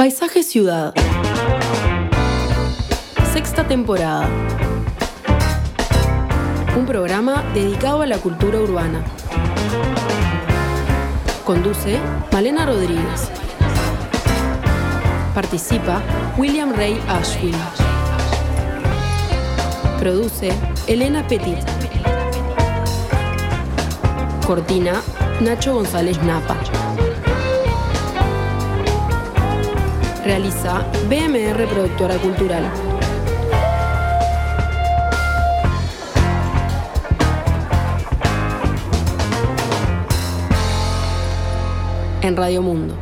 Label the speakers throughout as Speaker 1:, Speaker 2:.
Speaker 1: Paisaje Ciudad. Sexta temporada. Un programa dedicado a la cultura urbana. Conduce Malena Rodríguez. Participa William Ray Ashwin. Produce Elena Petit. Cortina Nacho González Napa. Realiza BMR Productora Cultural. En Radio Mundo.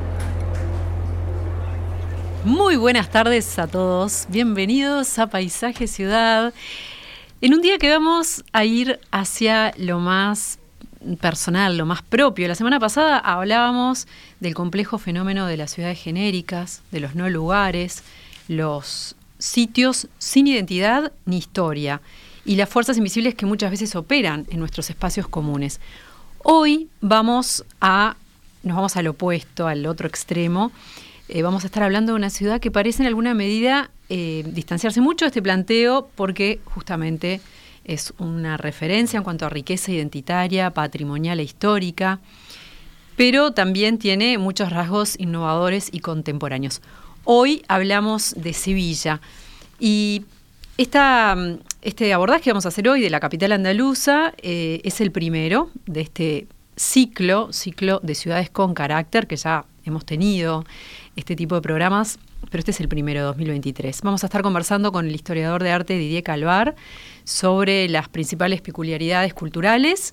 Speaker 2: Muy buenas tardes a todos. Bienvenidos a Paisaje Ciudad. En un día que vamos a ir hacia lo más personal, lo más propio. La semana pasada hablábamos del complejo fenómeno de las ciudades genéricas, de los no lugares, los sitios sin identidad ni historia y las fuerzas invisibles que muchas veces operan en nuestros espacios comunes. Hoy vamos a nos vamos al opuesto, al otro extremo. Eh, vamos a estar hablando de una ciudad que parece en alguna medida eh, distanciarse mucho de este planteo porque justamente es una referencia en cuanto a riqueza identitaria, patrimonial e histórica, pero también tiene muchos rasgos innovadores y contemporáneos. Hoy hablamos de Sevilla y esta, este abordaje que vamos a hacer hoy de la capital andaluza eh, es el primero de este ciclo, ciclo de ciudades con carácter, que ya hemos tenido este tipo de programas, pero este es el primero de 2023. Vamos a estar conversando con el historiador de arte Didier Calvar sobre las principales peculiaridades culturales.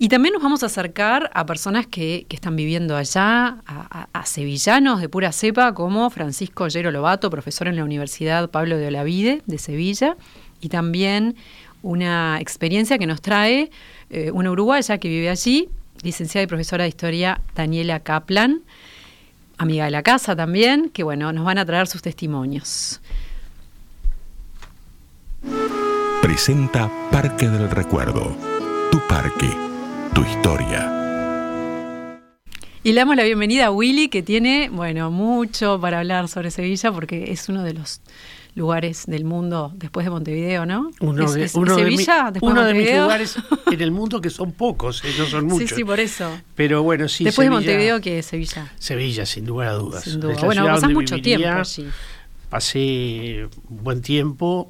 Speaker 2: Y también nos vamos a acercar a personas que, están viviendo allá, a, sevillanos de pura cepa, como Francisco Yero Lobato, profesor en la Universidad Pablo de Olavide de Sevilla, y también una experiencia que nos trae eh, una uruguaya que vive allí, licenciada y profesora de historia Daniela Kaplan, amiga de la casa también, que bueno, nos van a traer sus testimonios.
Speaker 3: Presenta Parque del Recuerdo, tu parque, tu historia.
Speaker 2: Y le damos la bienvenida a Willy, que tiene, bueno, mucho para hablar sobre Sevilla, porque es uno de los lugares del mundo después de Montevideo, ¿no?
Speaker 4: Uno de, Sevilla, uno de mis lugares en el mundo que son pocos, eh, no son muchos.
Speaker 2: Sí, sí, por eso.
Speaker 4: Pero bueno, sí.
Speaker 2: Después de Montevideo, que Sevilla.
Speaker 4: Sevilla, sin lugar a dudas.
Speaker 2: Sin duda. Bueno, pasás mucho tiempo allí.
Speaker 4: Pasé buen tiempo.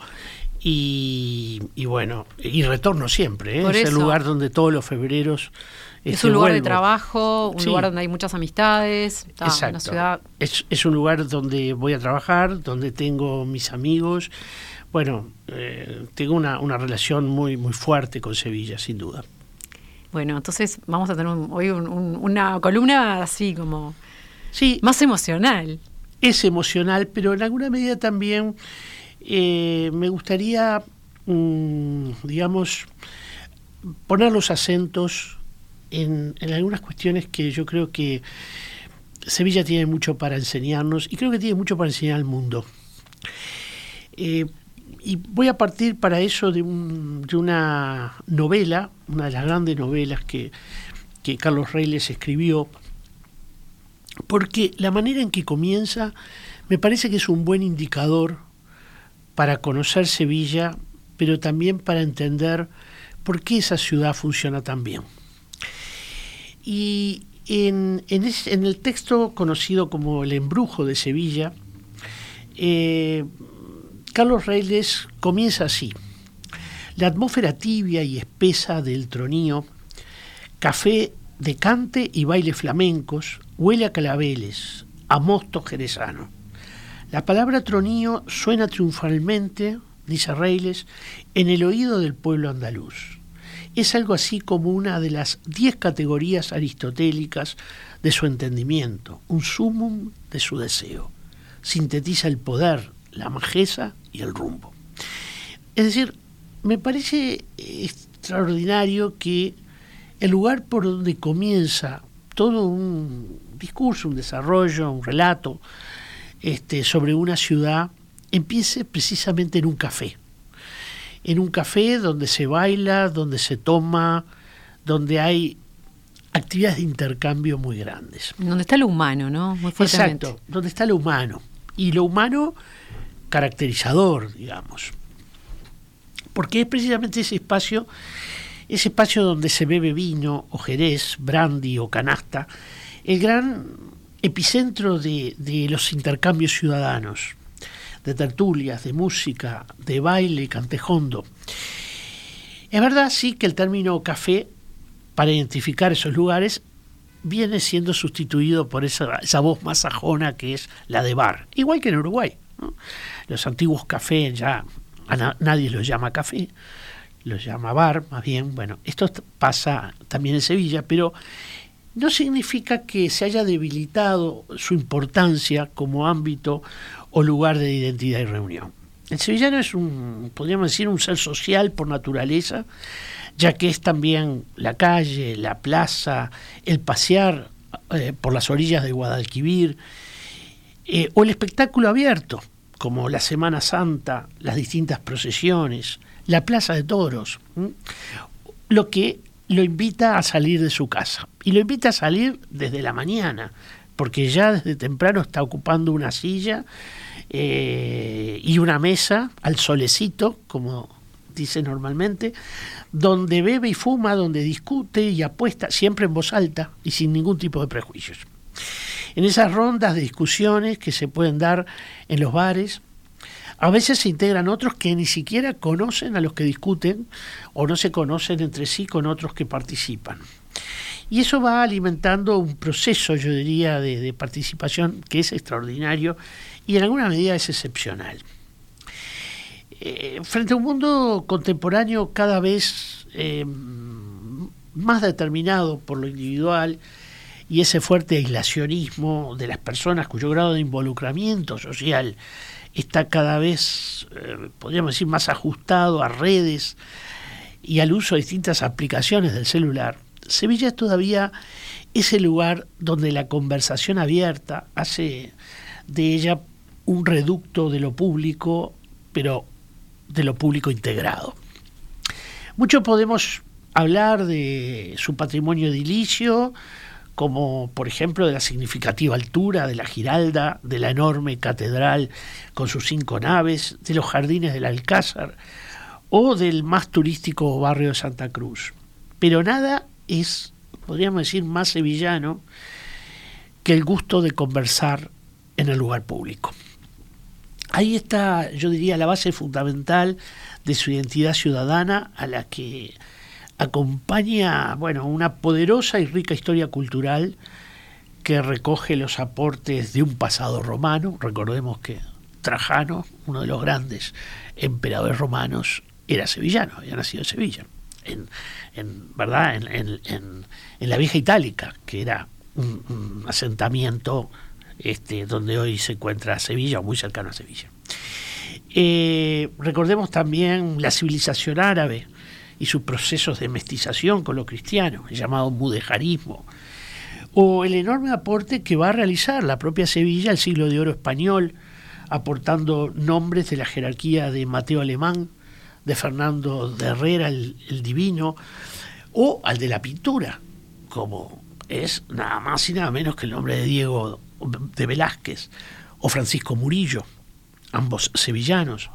Speaker 4: Y, bueno, y retorno siempre, ¿eh? es el lugar donde todos los febreros
Speaker 2: es un lugar de trabajo, un lugar donde hay muchas amistades, está una ciudad.
Speaker 4: Es, es, un lugar donde voy a trabajar, donde tengo mis amigos. Bueno, eh, tengo una, una, relación muy, muy fuerte con Sevilla, sin duda.
Speaker 2: Bueno, entonces vamos a tener hoy una columna así como
Speaker 4: sí,
Speaker 2: más emocional.
Speaker 4: Es emocional, pero en alguna medida también eh, me gustaría, mm, digamos, poner los acentos en, algunas cuestiones que yo creo que Sevilla tiene mucho para enseñarnos y creo que tiene mucho para enseñar al mundo. Eh, y voy a partir para eso de, una novela, una de las grandes novelas que, que Carlos Reyes escribió, porque la manera en que comienza me parece que es un buen indicador para conocer Sevilla, pero también para entender por qué esa ciudad funciona tan bien. Y en, el texto conocido como El embrujo de Sevilla, eh, Carlos Reyes comienza así. La atmósfera tibia y espesa del tronío, café de cante y baile flamencos, huele a calabeles, a mosto jerezano. La palabra tronío suena triunfalmente, dice Reyes, en el oído del pueblo andaluz es algo así como una de las diez categorías aristotélicas de su entendimiento, un sumum de su deseo. Sintetiza el poder, la majeza y el rumbo. Es decir, me parece extraordinario que el lugar por donde comienza todo un discurso, un desarrollo, un relato este, sobre una ciudad, empiece precisamente en un café en un café donde se baila, donde se toma, donde hay actividades de intercambio muy grandes.
Speaker 2: Donde está lo humano, ¿no? Muy fuertemente.
Speaker 4: Exacto, donde está lo humano. Y lo humano caracterizador, digamos. Porque es precisamente ese espacio, ese espacio donde se bebe vino o jerez, brandy o canasta, el gran epicentro de, de los intercambios ciudadanos, de tertulias, de música, de baile, cantejondo. Es verdad, sí, que el término café, para identificar esos lugares, viene siendo sustituido por esa, esa voz más sajona que es la de bar, igual que en Uruguay. Los antiguos cafés ya a nadie los llama café, los llama bar, más bien. Bueno, esto pasa también en Sevilla, pero no significa que se haya debilitado su importancia como ámbito o lugar de identidad y reunión. El sevillano es un, podríamos decir, un ser social por naturaleza, ya que es también la calle, la plaza, el pasear eh, por las orillas de Guadalquivir, eh, o el espectáculo abierto, como la Semana Santa, las distintas procesiones, la Plaza de Toros, lo que lo invita a salir de su casa. Y lo invita a salir desde la mañana, porque ya desde temprano está ocupando una silla eh, y una mesa al solecito, como dice normalmente, donde bebe y fuma, donde discute y apuesta, siempre en voz alta y sin ningún tipo de prejuicios. En esas rondas de discusiones que se pueden dar en los bares, a veces se integran otros que ni siquiera conocen a los que discuten o no se conocen entre sí con otros que participan. Y eso va alimentando un proceso, yo diría, de, participación que es extraordinario y en alguna medida es excepcional. Eh, frente a un mundo contemporáneo cada vez eh, más determinado por lo individual y ese fuerte aislacionismo de las personas cuyo grado de involucramiento social está cada vez, eh, podríamos decir, más ajustado a redes y al uso de distintas aplicaciones del celular, Sevilla es todavía ese lugar donde la conversación abierta hace de ella un reducto de lo público, pero de lo público integrado. Mucho podemos hablar de su patrimonio edilicio, como por ejemplo de la significativa altura de la Giralda, de la enorme catedral con sus cinco naves, de los jardines del Alcázar o del más turístico barrio de Santa Cruz. Pero nada es, podríamos decir, más sevillano que el gusto de conversar en el lugar público. Ahí está, yo diría, la base fundamental de su identidad ciudadana a la que acompaña, bueno, una poderosa y rica historia cultural que recoge los aportes de un pasado romano. Recordemos que Trajano, uno de los grandes emperadores romanos, era sevillano, había nacido en Sevilla, en, verdad, en, la vieja Itálica, que era un, asentamiento este, donde hoy se encuentra Sevilla o muy cercano a Sevilla. Eh, recordemos también la civilización árabe, y sus procesos de mestización con lo cristiano, el llamado mudejarismo, o el enorme aporte que va a realizar la propia Sevilla al siglo de oro español, aportando nombres de la jerarquía de Mateo Alemán, de Fernando de Herrera, el, el divino, o al de la pintura, como es nada más y nada menos que el nombre de Diego de Velázquez o Francisco Murillo, ambos sevillanos,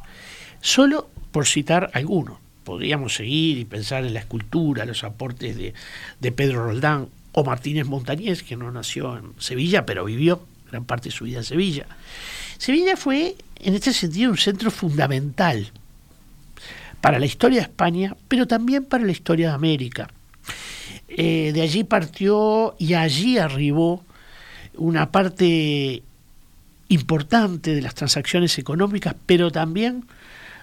Speaker 4: solo por citar algunos podríamos seguir y pensar en la escultura, los aportes de, de Pedro Roldán o Martínez Montañés, que no nació en Sevilla, pero vivió gran parte de su vida en Sevilla. Sevilla fue, en este sentido, un centro fundamental para la historia de España, pero también para la historia de América. Eh, de allí partió y allí arribó una parte importante de las transacciones económicas, pero también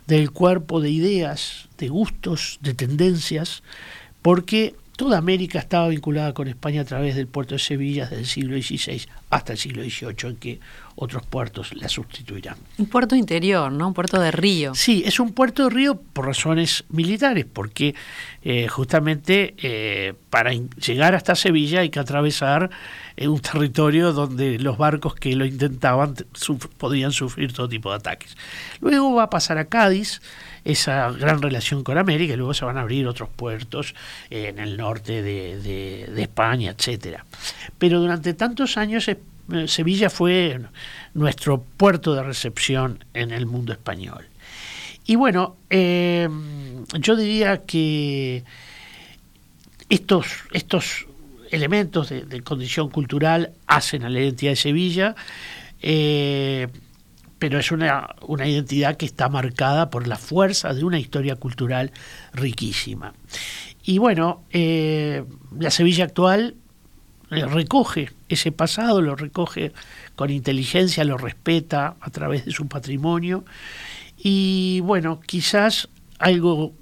Speaker 4: del cuerpo de ideas, de gustos, de tendencias, porque toda América estaba vinculada con España a través del puerto de Sevilla desde el siglo XVI hasta el siglo XVIII, en que otros puertos la sustituirán.
Speaker 2: Un puerto interior, ¿no? Un puerto de río.
Speaker 4: Sí, es un puerto de río por razones militares, porque eh, justamente eh, para llegar hasta Sevilla hay que atravesar eh, un territorio donde los barcos que lo intentaban podían sufrir todo tipo de ataques. Luego va a pasar a Cádiz, esa gran relación con América, y luego se van a abrir otros puertos en el norte norte de, España, etcétera. Pero durante tantos años eh, Sevilla fue nuestro puerto de recepción en el mundo español. Y bueno, eh, yo diría que estos, estos elementos de, condición cultural hacen a la identidad de Sevilla, eh, pero es una, una, identidad que está marcada por la fuerza de una historia cultural riquísima. Y bueno, eh, la Sevilla actual eh, recoge ese pasado, lo recoge con inteligencia, lo respeta a través de su patrimonio. Y bueno, quizás algo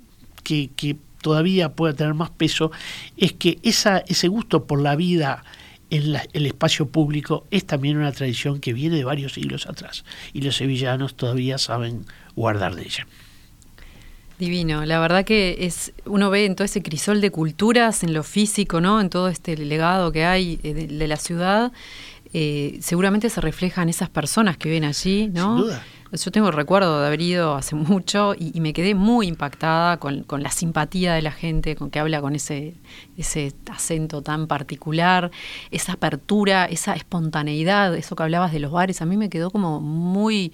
Speaker 4: que, que todavía pueda tener más peso es que esa, ese gusto por la vida en el espacio público es también una tradición que viene de varios siglos atrás y los sevillanos todavía saben guardar de ella.
Speaker 2: Divino, la verdad que es uno ve en todo ese crisol de culturas, en lo físico, ¿no? En todo este legado que hay eh, de, la ciudad, eh, seguramente se reflejan esas personas que ven allí, ¿no?
Speaker 4: Sin duda
Speaker 2: yo tengo el recuerdo de haber ido hace mucho y, me quedé muy impactada con, la simpatía de la gente, con que habla con ese, ese acento tan particular, esa apertura, esa espontaneidad, eso que hablabas de los bares, a mí me quedó como muy...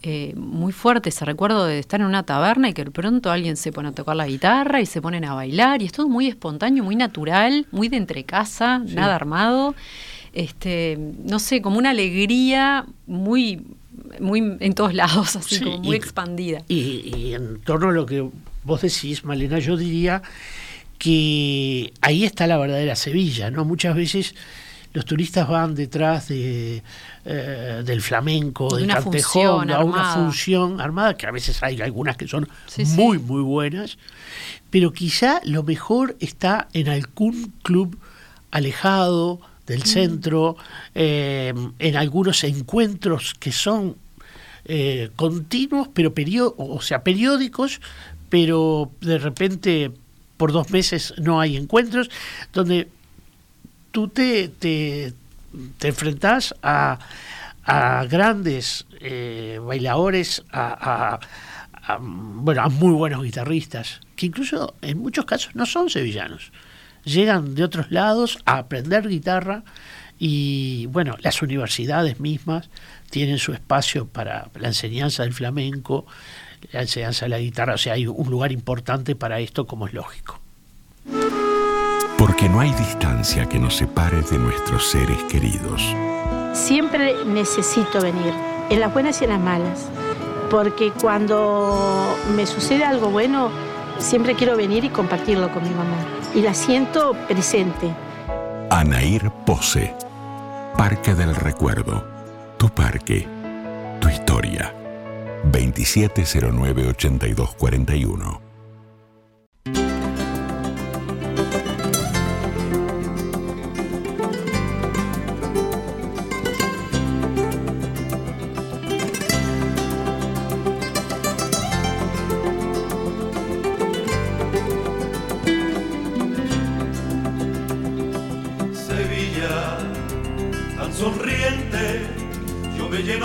Speaker 2: Eh, muy fuerte ese recuerdo de estar en una taberna y que de pronto alguien se pone a tocar la guitarra y se ponen a bailar y es todo muy espontáneo, muy natural, muy de entre casa, nada armado. Este, no sé, como una alegría muy muy en todos lados, así como muy expandida.
Speaker 4: Y, en torno a lo que vos decís, Malena, yo diría que ahí está la verdadera Sevilla, ¿no? Muchas veces los turistas van detrás de, eh, del flamenco, del cantejón, a una función armada, que a veces hay algunas que son muy, muy buenas, pero quizá lo mejor está en algún club alejado, del centro, eh, en algunos encuentros que son eh, continuos, pero o sea, periódicos, pero de repente por dos meses no hay encuentros, donde tú te, te, te enfrentas a, a grandes eh, bailadores, a, bueno, a muy buenos guitarristas, que incluso en muchos casos no son sevillanos. Llegan de otros lados a aprender guitarra y bueno, las universidades mismas tienen su espacio para la enseñanza del flamenco, la enseñanza de la guitarra, o sea, hay un lugar importante para esto como es lógico.
Speaker 3: Porque no hay distancia que nos separe de nuestros seres queridos.
Speaker 5: Siempre necesito venir, en las buenas y en las malas, porque cuando me sucede algo bueno, siempre quiero venir y compartirlo con mi mamá. Y la siento presente.
Speaker 3: Anair Pose, Parque del Recuerdo. Tu parque, tu historia. 2709-8241.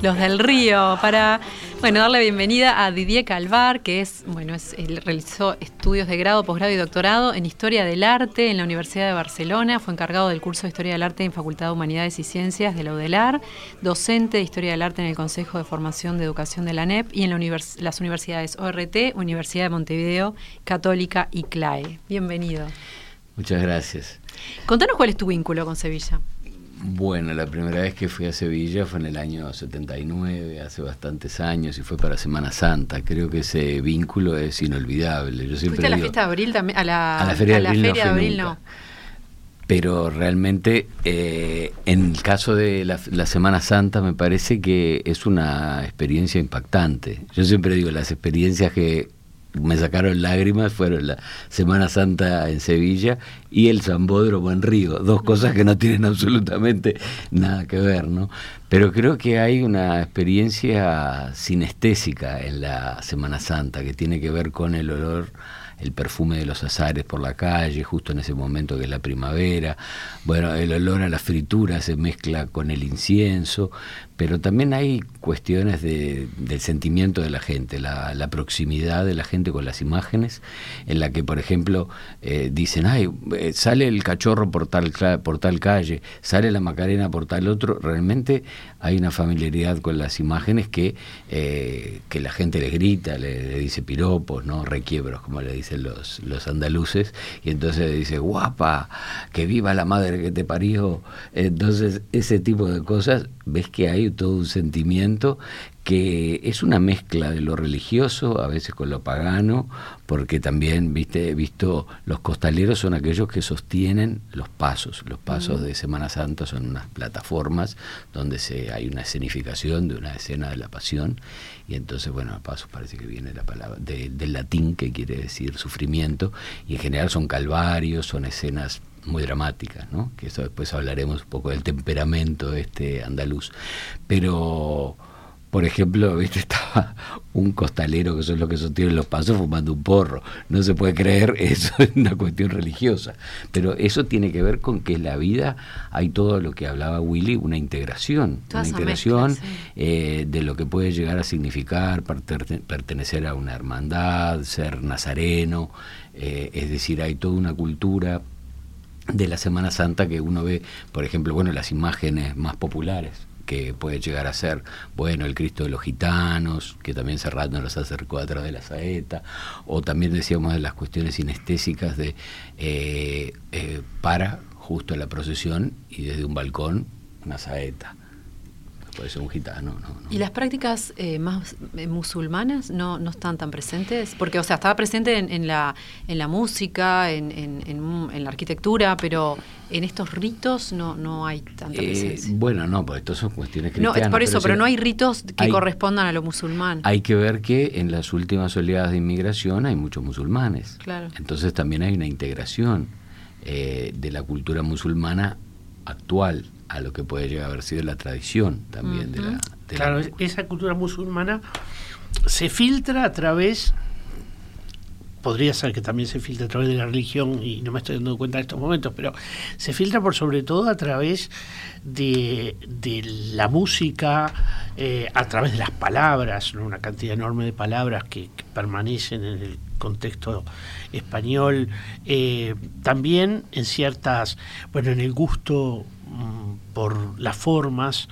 Speaker 2: Los del río, para bueno, darle bienvenida a Didier Calvar, que es, bueno, es, él realizó estudios de grado, posgrado y doctorado en Historia del Arte en la Universidad de Barcelona, fue encargado del curso de Historia del Arte en Facultad de Humanidades y Ciencias de la UDELAR, docente de Historia del Arte en el Consejo de Formación de Educación de la NEP y en las universidades ORT, Universidad de Montevideo, Católica y CLAE. Bienvenido.
Speaker 6: Muchas gracias.
Speaker 2: Contanos cuál es tu vínculo con Sevilla.
Speaker 6: Bueno, la primera vez que fui a Sevilla fue en el año 79, hace bastantes años, y fue para Semana Santa. Creo que ese vínculo es inolvidable. Yo siempre
Speaker 2: ¿Fuiste a la fiesta de abril también? A la,
Speaker 6: feria de abril, no, pero realmente eh, en el caso de la, la, Semana Santa me parece que es una experiencia impactante. Yo siempre digo, las experiencias que me sacaron lágrimas fueron la Semana Santa en Sevilla y el Zambódromo en Río, dos cosas que no tienen absolutamente nada que ver, ¿no? Pero creo que hay una experiencia sinestésica en la Semana Santa que tiene que ver con el olor el perfume de los azares por la calle, justo en ese momento que es la primavera. Bueno, el olor a la fritura se mezcla con el incienso, pero también hay cuestiones de, del sentimiento de la gente, la, proximidad de la gente con las imágenes, en la que, por ejemplo, eh, dicen, ay, eh, sale el cachorro por tal, por tal calle, sale la Macarena por tal otro, realmente hay una familiaridad con las imágenes que, eh, que la gente le grita, le, dice piropos, ¿no? requiebros, como le dicen los, los andaluces, y entonces dice, guapa, que viva la madre que te parió. Entonces, ese tipo de cosas, ves que hay todo un sentimiento que es una mezcla de lo religioso, a veces con lo pagano, porque también, viste, he visto, los costaleros son aquellos que sostienen los pasos. Los pasos de Semana Santa son unas plataformas donde se, hay una escenificación de una escena de la pasión, y entonces, bueno, a pasos parece que viene la palabra del latín, que quiere decir sufrimiento, y en general son calvarios, son escenas muy dramáticas, ¿no? que eso después hablaremos un poco del temperamento este andaluz. Pero, por ejemplo, ¿viste? estaba un costalero, que son los que sostienen los pasos, fumando un porro. No se puede creer, eso es una cuestión religiosa. Pero eso tiene que ver con que en la vida hay todo lo que hablaba Willy, una integración. una integración eh, de lo que puede llegar a significar pertenecer a una hermandad, ser nazareno. Eh, es decir, hay toda una cultura de la Semana Santa que uno ve, por ejemplo, bueno, las imágenes más populares que puede llegar a ser, bueno, el Cristo de los Gitanos, que también Serrat nos acercó a través de la saeta, o también decíamos de las cuestiones sinestésicas de eh, eh, para justo la procesión y desde un balcón una saeta puede ser un gitano. No,
Speaker 2: ¿Y las prácticas eh, más eh, musulmanas no, no están tan presentes? Porque, o sea, estaba presente en, la, en la música, en, en, la arquitectura, pero en estos ritos no, no hay tanta eh, presencia.
Speaker 6: bueno, no, porque estos son cuestiones cristianas.
Speaker 2: No, es por eso, pero, no hay ritos que correspondan a lo musulmán.
Speaker 6: Hay que ver que en las últimas oleadas de inmigración hay muchos musulmanes.
Speaker 2: Claro.
Speaker 6: Entonces también hay una integración de la cultura musulmana actual a lo que puede llegar a haber sido la tradición también de la...
Speaker 4: claro, esa cultura musulmana se filtra a través podría ser que también se filtra a través de la religión y no me estoy dando cuenta en estos momentos, pero se filtra por sobre todo a través de, la música, eh, a través de las palabras, una cantidad enorme de palabras que, permanecen en el contexto español, eh, también en ciertas, bueno, en el gusto por las formas,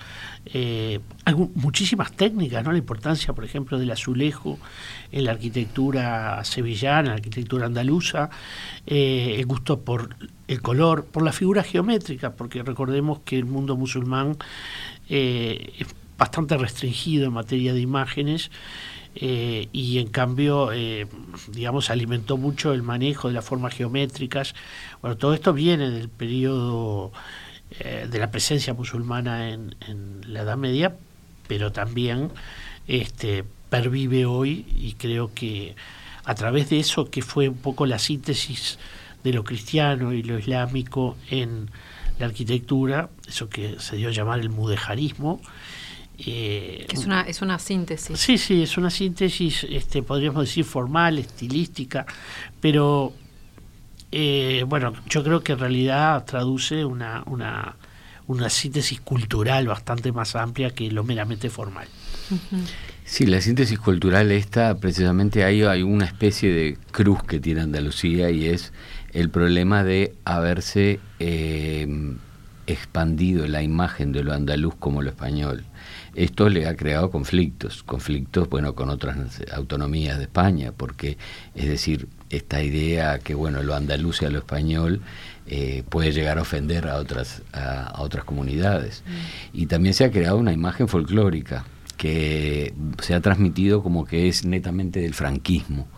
Speaker 4: eh, muchísimas técnicas, ¿no? La importancia, por ejemplo, del azulejo en la arquitectura sevillana, en la arquitectura andaluza, eh, el gusto por el color, por la figura geométrica, porque recordemos que el mundo musulmán eh, es bastante restringido en materia de imágenes. Y en cambio, digamos, alimentó mucho el manejo de las formas geométricas. Bueno, todo esto viene del periodo de la presencia musulmana en, en, la Edad Media, pero también este, pervive hoy y creo que a través de eso que fue un poco la síntesis de lo cristiano y lo islámico en la arquitectura, eso que se dio a llamar el mudejarismo.
Speaker 2: Eh, es, una, es una síntesis.
Speaker 4: Sí, sí, es una síntesis, este, podríamos decir, formal, estilística, pero eh, bueno, yo creo que en realidad traduce una, una, una síntesis cultural bastante más amplia que lo meramente formal.
Speaker 6: Sí, la síntesis cultural esta, precisamente hay, hay una especie de cruz que tiene Andalucía y es el problema de haberse eh, expandido la imagen de lo andaluz como lo español. Esto le ha creado conflictos, conflictos, bueno, con otras autonomías de España, porque, es decir, esta idea que, bueno, lo andaluz y a lo español eh, puede llegar a ofender a otras, a, otras comunidades. Mm. Y también se ha creado una imagen folclórica que se ha transmitido como que es netamente del franquismo.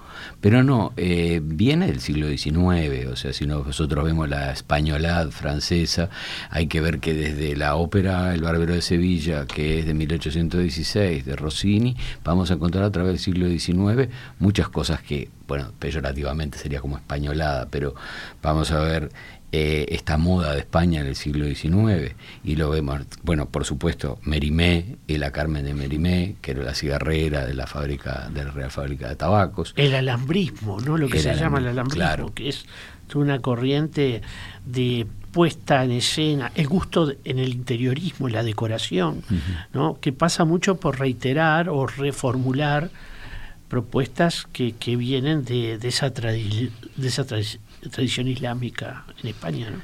Speaker 6: Pero no, eh, viene del siglo XIX, o sea, si nosotros vemos la españolad francesa, hay que ver que desde la ópera El Barbero de Sevilla, que es de 1816, de Rossini, vamos a encontrar a través del siglo XIX muchas cosas que, bueno, peyorativamente sería como españolada, pero vamos a ver eh, esta moda de España en el siglo XIX y lo vemos, bueno, por supuesto, Merimé y la Carmen de Merimé, que era la cigarrera de la fábrica, de la Real Fábrica de Tabacos.
Speaker 4: El alambrismo, ¿no? Lo que se llama el alambrismo, que es una corriente de puesta en escena, el gusto en el interiorismo, la decoración, ¿no? que pasa mucho por reiterar o reformular propuestas que, que vienen de, de esa, de esa tradición islámica en España. ¿no?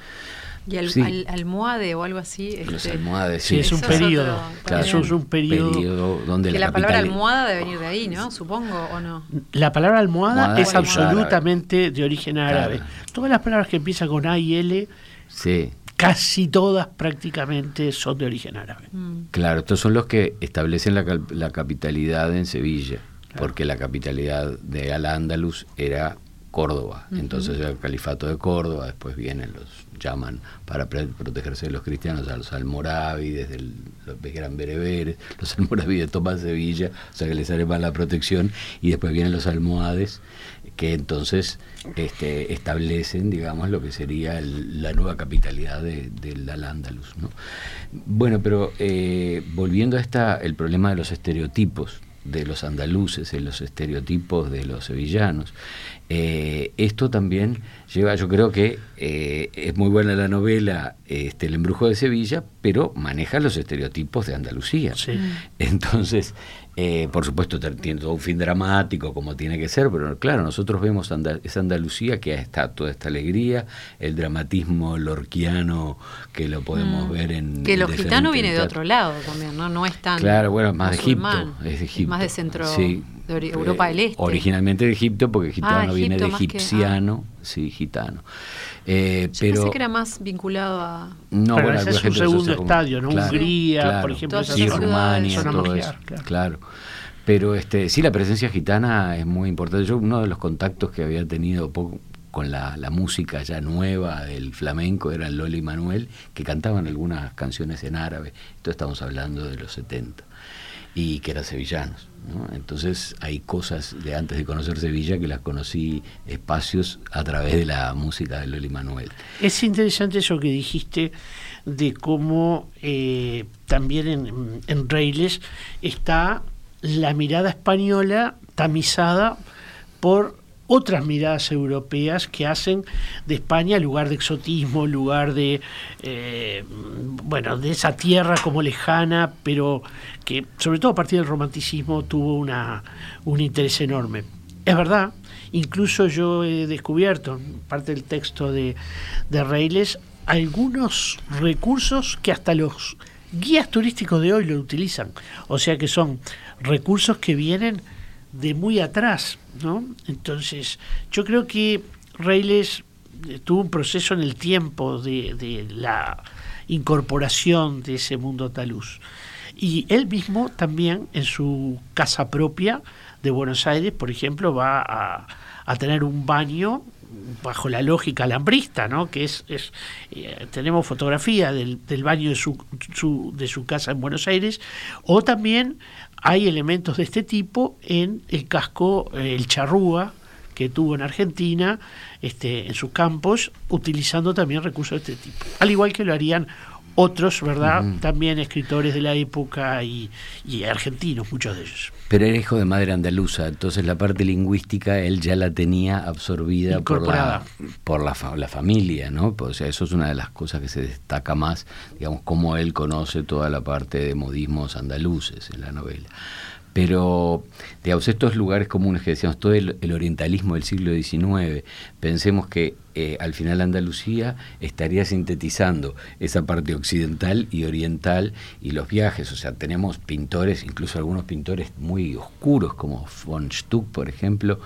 Speaker 2: Y al, almohade o algo así.
Speaker 6: Los este, almohades, sí.
Speaker 4: es un periodo. eso es un periodo.
Speaker 6: donde
Speaker 2: que la, palabra almohada debe venir de ahí, ¿no? Supongo, ¿o no?
Speaker 4: La palabra almohada, es absolutamente de origen árabe. Todas las palabras que empiezan con A y L,
Speaker 6: sí.
Speaker 4: casi todas prácticamente son de origen árabe.
Speaker 6: Mm. Claro, estos son los que establecen la, la capitalidad en Sevilla, porque la capitalidad de Al-Ándalus era Córdoba. Entonces el califato de Córdoba, después vienen los, llaman para protegerse de los cristianos a los almorávides, del, los eran bereberes, los almorávides toman Sevilla, o sea que les sale más la protección, y después vienen los almohades, que entonces este, establecen, digamos, lo que sería la nueva capitalidad del de, Al-Ándalus. ¿no? Bueno, pero eh, volviendo a esta, el problema de los estereotipos, de los andaluces, en los estereotipos de los sevillanos. Eh, esto también lleva, yo creo que eh, es muy buena la novela este, El embrujo de Sevilla, pero maneja los estereotipos de Andalucía. Entonces, eh, por supuesto, tiene todo un fin dramático como tiene que ser, pero claro, nosotros vemos esa Andalucía que está toda esta alegría, el dramatismo lorquiano que lo podemos mm. ver en...
Speaker 2: Que lo gitano viene de otro lado también, ¿no? No es tan...
Speaker 6: Claro, bueno, más de Egipto, es de Egipto.
Speaker 2: Más de centro... de Europa del Este.
Speaker 6: Originalmente de Egipto, porque gitano ah, viene de egipciano, ah. sí, gitano.
Speaker 2: Eh, Yo pero, pensé que era más vinculado a...
Speaker 4: No, bueno, ese es un segundo estadio, ¿no? Hungría, por ejemplo.
Speaker 6: Sí, Rumania, todo eso. Claro. Pero este, sí, la presencia gitana es muy importante. Yo uno de los contactos que había tenido poco, con la, la, música ya nueva del flamenco eran Lola y Manuel, que cantaban algunas canciones en árabe. Entonces estamos hablando de los 70. Y que eran sevillanos. Entonces hay cosas de antes de conocer Sevilla que las conocí espacios a través de la música de Loli Manuel.
Speaker 4: Es interesante eso que dijiste de cómo eh, también en, en Reiles está la mirada española tamizada por otras miradas europeas que hacen de España lugar de exotismo, lugar de eh, bueno, de esa tierra como lejana, pero que sobre todo a partir del romanticismo tuvo una, un interés enorme. Es verdad, incluso yo he descubierto parte del texto de, de Reiles algunos recursos que hasta los guías turísticos de hoy lo utilizan. O sea que son recursos que vienen de muy atrás, ¿no? Entonces, yo creo que Reiles eh, tuvo un proceso en el tiempo de, la incorporación de ese mundo taluz. Y él mismo también en su casa propia de Buenos Aires, por ejemplo, va a, tener un baño bajo la lógica lambrista, ¿no? que es, es eh, tenemos fotografía del, del baño de su, su, de su casa en Buenos Aires, o también hay elementos de este tipo en el casco, eh, el charrúa, que tuvo en Argentina, este, en sus campos, utilizando también recursos de este tipo. Al igual que lo harían otros, ¿verdad? También escritores de la época y, argentinos, muchos de ellos.
Speaker 6: Pero era hijo de madre andaluza, entonces la parte lingüística él ya la tenía absorbida por, la, por la, la, familia, ¿no? O sea, eso es una de las cosas que se destaca más, digamos, cómo él conoce toda la parte de modismos andaluces en la novela. Pero, digamos, estos lugares comunes que decíamos, todo el, orientalismo del siglo XIX, pensemos que eh, al final Andalucía estaría sintetizando esa parte occidental y oriental y los viajes. O sea, tenemos pintores, incluso algunos pintores muy oscuros, como von Stuck, por ejemplo,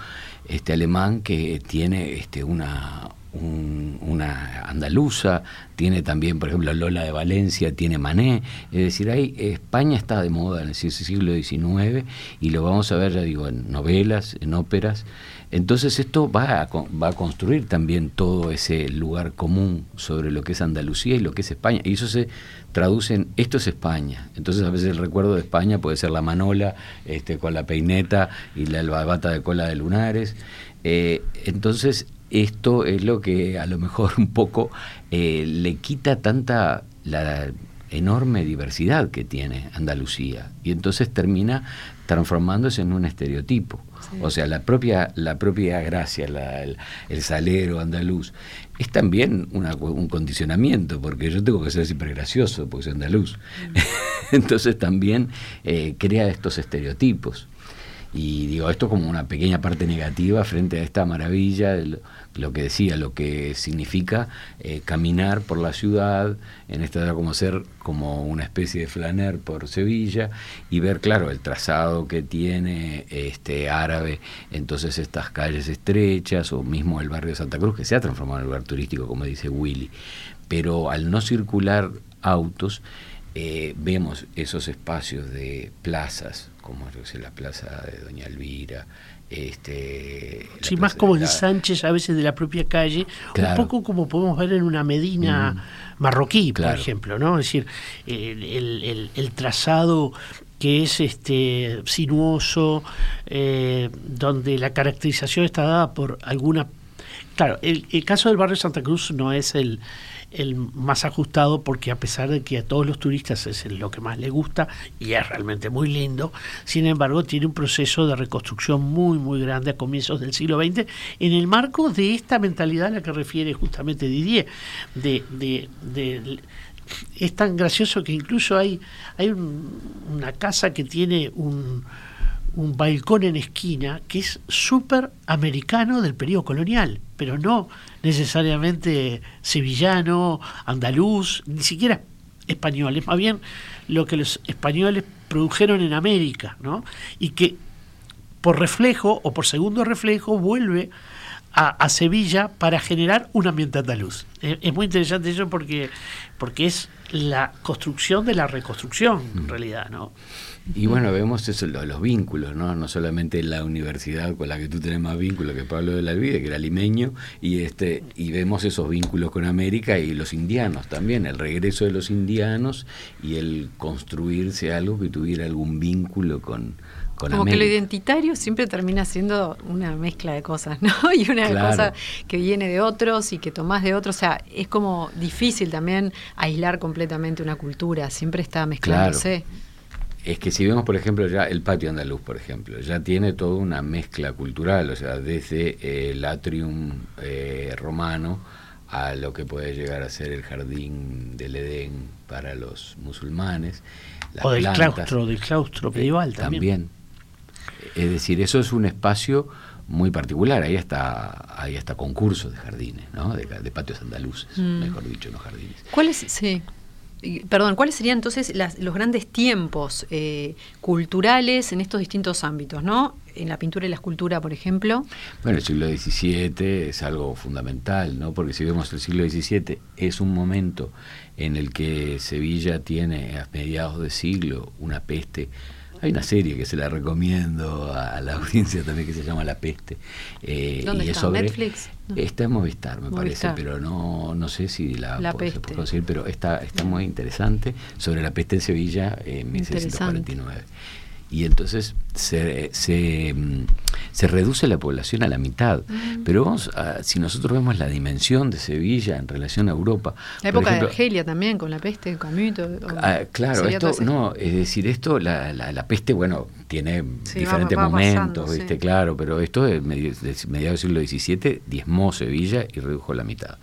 Speaker 6: este alemán, que tiene este, una, una andaluza, tiene también, por ejemplo, Lola de Valencia, tiene Mané. Es decir, ahí España está de moda en el siglo XIX y lo vamos a ver, ya digo, en novelas, en óperas. Entonces esto va a, va a construir también todo ese lugar común sobre lo que es Andalucía y lo que es España. Y eso se traduce en, esto es España. Entonces a veces el recuerdo de España puede ser la manola este, con la peineta y la albabata de cola de lunares. Eh, entonces esto es lo que a lo mejor un poco eh, le quita tanta la enorme diversidad que tiene Andalucía y entonces termina transformándose en un estereotipo. O sea, la propia, la propia gracia, el, salero andaluz, es también un condicionamiento, porque yo tengo que ser siempre gracioso, porque soy andaluz. Mm. Entonces también eh, crea estos estereotipos. Y digo, esto como una pequeña parte negativa frente a esta maravilla, lo que decía, lo que significa eh, caminar por la ciudad, en esta como ser como una especie de flaner por Sevilla y ver, claro, el trazado que tiene este árabe, entonces estas calles estrechas o mismo el barrio de Santa Cruz, que se ha transformado en lugar turístico, como dice Willy, pero al no circular autos, eh, vemos esos espacios de plazas, como la plaza de Doña Elvira, este,
Speaker 4: sí, más como en Sánchez, a veces de la propia calle, un poco como podemos ver en una Medina mm. marroquí, por ejemplo, ¿no? Es decir, el, trazado que es este sinuoso, eh, donde la caracterización está dada por alguna... Claro, el, el caso del barrio Santa Cruz no es el, el más ajustado porque a pesar de que a todos los turistas es lo que más les gusta y es realmente muy lindo, sin embargo tiene un proceso de reconstrucción muy muy grande a comienzos del siglo XX en el marco de esta mentalidad a la que refiere justamente Didier, de, es tan gracioso que incluso hay, hay una casa que tiene un, un balcón en esquina que es súper americano del periodo colonial, pero no necesariamente sevillano, andaluz, ni siquiera español, es más bien lo que los españoles produjeron en América, ¿no? Y que por reflejo o por segundo reflejo vuelve a, Sevilla para generar un ambiente andaluz. Es, es, muy interesante eso porque, porque es la construcción de la reconstrucción, en mm. realidad, ¿no?
Speaker 6: Y bueno, vemos eso, los, vínculos, ¿no? No solamente la universidad con la que tú tenés más vínculos que Pablo de la Alvide, que era limeño, y este y vemos esos vínculos con América y los indianos también, el regreso de los indianos y el construirse algo que tuviera algún vínculo con, con
Speaker 2: Como que lo identitario siempre termina siendo una mezcla de cosas, ¿no? Y una cosa que viene de otros y que tomás de otros. O sea, es como difícil también aislar completamente una cultura, siempre está mezclándose
Speaker 6: es que si vemos, por ejemplo, ya el patio andaluz, por ejemplo, ya tiene toda una mezcla cultural, o sea, desde el atrium eh, romano a lo que puede llegar a ser el jardín del Edén para los musulmanes.
Speaker 4: o del claustro, del claustro medieval también.
Speaker 6: Es decir, eso es un espacio muy particular. Ahí está, ahí está concursos de jardines, ¿no? de, patios andaluces, mm. mejor dicho, no jardines.
Speaker 2: ¿Cuál es? Sí. Perdón, ¿cuáles serían entonces los grandes tiempos eh, culturales en estos distintos ámbitos, ¿no? En la pintura y la escultura, por ejemplo.
Speaker 6: Bueno, el siglo XVII es algo fundamental, ¿no? Porque si vemos el siglo XVII es un momento en el que Sevilla tiene a mediados de siglo una peste hay una serie que se la recomiendo a la audiencia también que se llama La Peste.
Speaker 2: Eh, ¿Dónde y está? sobre, ¿Netflix?
Speaker 6: Está en Movistar, me parece, pero no, no sé si la,
Speaker 2: la se
Speaker 6: puede conseguir, pero está, está muy interesante sobre la peste en Sevilla en 1649 y entonces se, se, mm, se, reduce la población a la mitad. Mm. Pero vamos a, si nosotros vemos la dimensión de Sevilla en relación a Europa.
Speaker 2: La época de Argelia también, con la peste, Camus.
Speaker 6: Ah, claro, esto, no, es decir, esto, la, la, peste, bueno, tiene diferentes momentos, ¿viste? Claro, pero esto de mediados del siglo XVII diezmó Sevilla y redujo la mitad.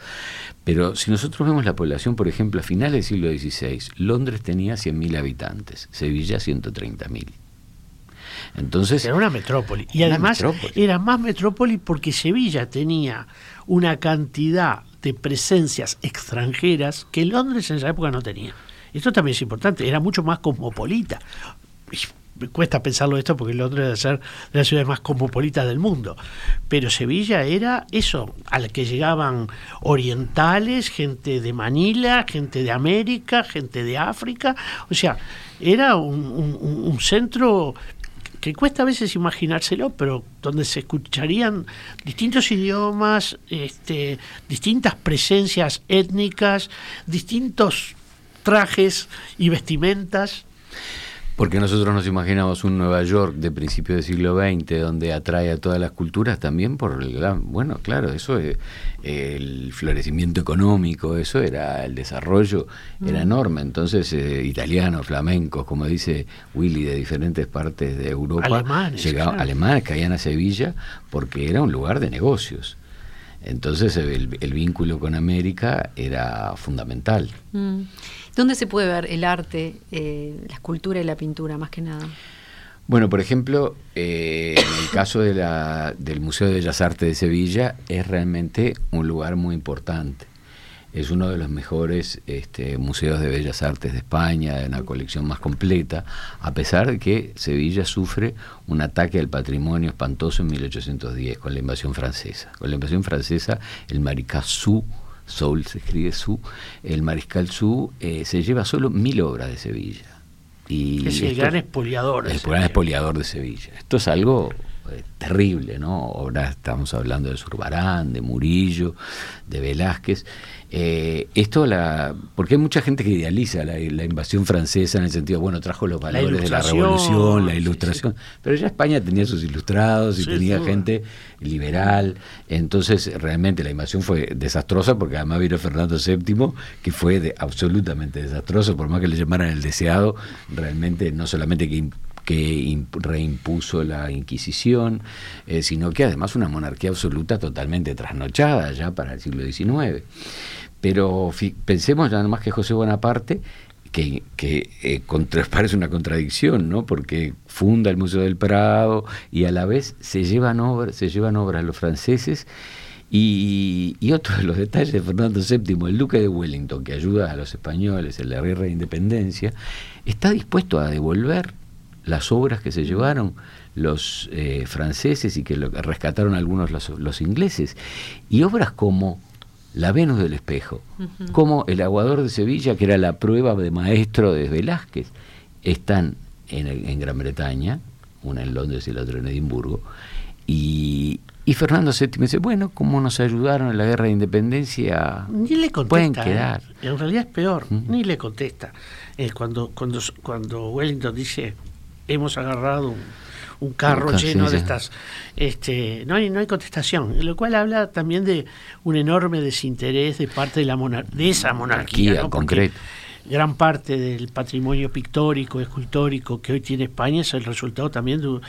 Speaker 6: Pero si nosotros vemos la población, por ejemplo, a finales del siglo XVI, Londres tenía 100.000 habitantes, Sevilla 130.000. Entonces,
Speaker 4: era una metrópoli. Y además era más metrópoli porque Sevilla tenía una cantidad de presencias extranjeras que Londres en esa época no tenía. Esto también es importante, era mucho más cosmopolita. cuesta pensarlo esto porque Londres debe ser de las ciudades más cosmopolitas del mundo. Pero Sevilla era eso, al que llegaban orientales, gente de Manila, gente de América, gente de África. O sea, era un, centro que cuesta a veces imaginárselo, pero donde se escucharían distintos idiomas, este, distintas presencias étnicas, distintos trajes y vestimentas.
Speaker 6: Porque nosotros nos imaginamos un Nueva York de principios del siglo XX donde atrae a todas las culturas también por el bueno, claro, eso es el florecimiento económico, eso era el desarrollo, era mm. enorme. Entonces, eh, italianos, flamencos, como dice Willy, de diferentes partes de Europa,
Speaker 4: alemanes,
Speaker 6: llegaban, alemanes caían a Sevilla porque era un lugar de negocios. Entonces el, vínculo con América era fundamental.
Speaker 2: Mm. ¿Dónde se puede ver el arte, eh, la escultura y la pintura, más que nada?
Speaker 6: Bueno, por ejemplo, eh, en el caso del Museo de Bellas Artes de Sevilla es realmente un lugar muy importante es uno de los mejores este, museos de bellas artes de España, de una colección más completa, a pesar de que Sevilla sufre un ataque al patrimonio espantoso en 1810 con la invasión francesa. Con la invasión francesa, el mariscal Su, Soul se escribe Su, el mariscal Su eh, se lleva solo mil obras de Sevilla.
Speaker 4: Y es el gran expoliador.
Speaker 6: El gran expoliador de Sevilla. Esto es algo eh, terrible, ¿no? Ahora estamos hablando de Zurbarán, de Murillo, de Velázquez, eh, esto, la, porque hay mucha gente que idealiza la, invasión francesa en el sentido, bueno, trajo los valores de la revolución, la ilustración, pero ya España tenía sus ilustrados y tenía gente liberal, entonces realmente la invasión fue desastrosa porque además vino Fernando VII, que fue absolutamente desastroso, por más que le llamaran el deseado, realmente no solamente que que reimpuso la Inquisición, eh, sino que además una monarquía absoluta totalmente trasnochada ya para el siglo XIX. Pero pensemos nada más que José Bonaparte, que, que eh, parece una contradicción, ¿no? Porque funda el Museo del Prado y a la vez se llevan obras, se llevan obras los franceses y, y, otro de los detalles de Fernando VII, el duque de Wellington, que ayuda a los españoles en la guerra de independencia, está dispuesto a devolver las obras que se llevaron los eh, franceses y que rescataron algunos los, los ingleses. Y obras como la Venus del Espejo, como El Aguador de Sevilla, que era la prueba de maestro de Velázquez, están en, Gran Bretaña, una en Londres y la otra en Edimburgo, y, Fernando VII dice, bueno, como nos ayudaron en la guerra de independencia,
Speaker 4: ni le contesta, pueden quedar. ¿eh? En realidad es peor, ni le contesta. es cuando, cuando, cuando Wellington dice, hemos agarrado un un carro lleno de estas. Este, no, hay, no hay contestación, lo cual habla también de un enorme desinterés de parte de, la de esa monarquía.
Speaker 6: concreto.
Speaker 4: Gran parte del patrimonio pictórico, escultórico que hoy tiene España es el resultado también de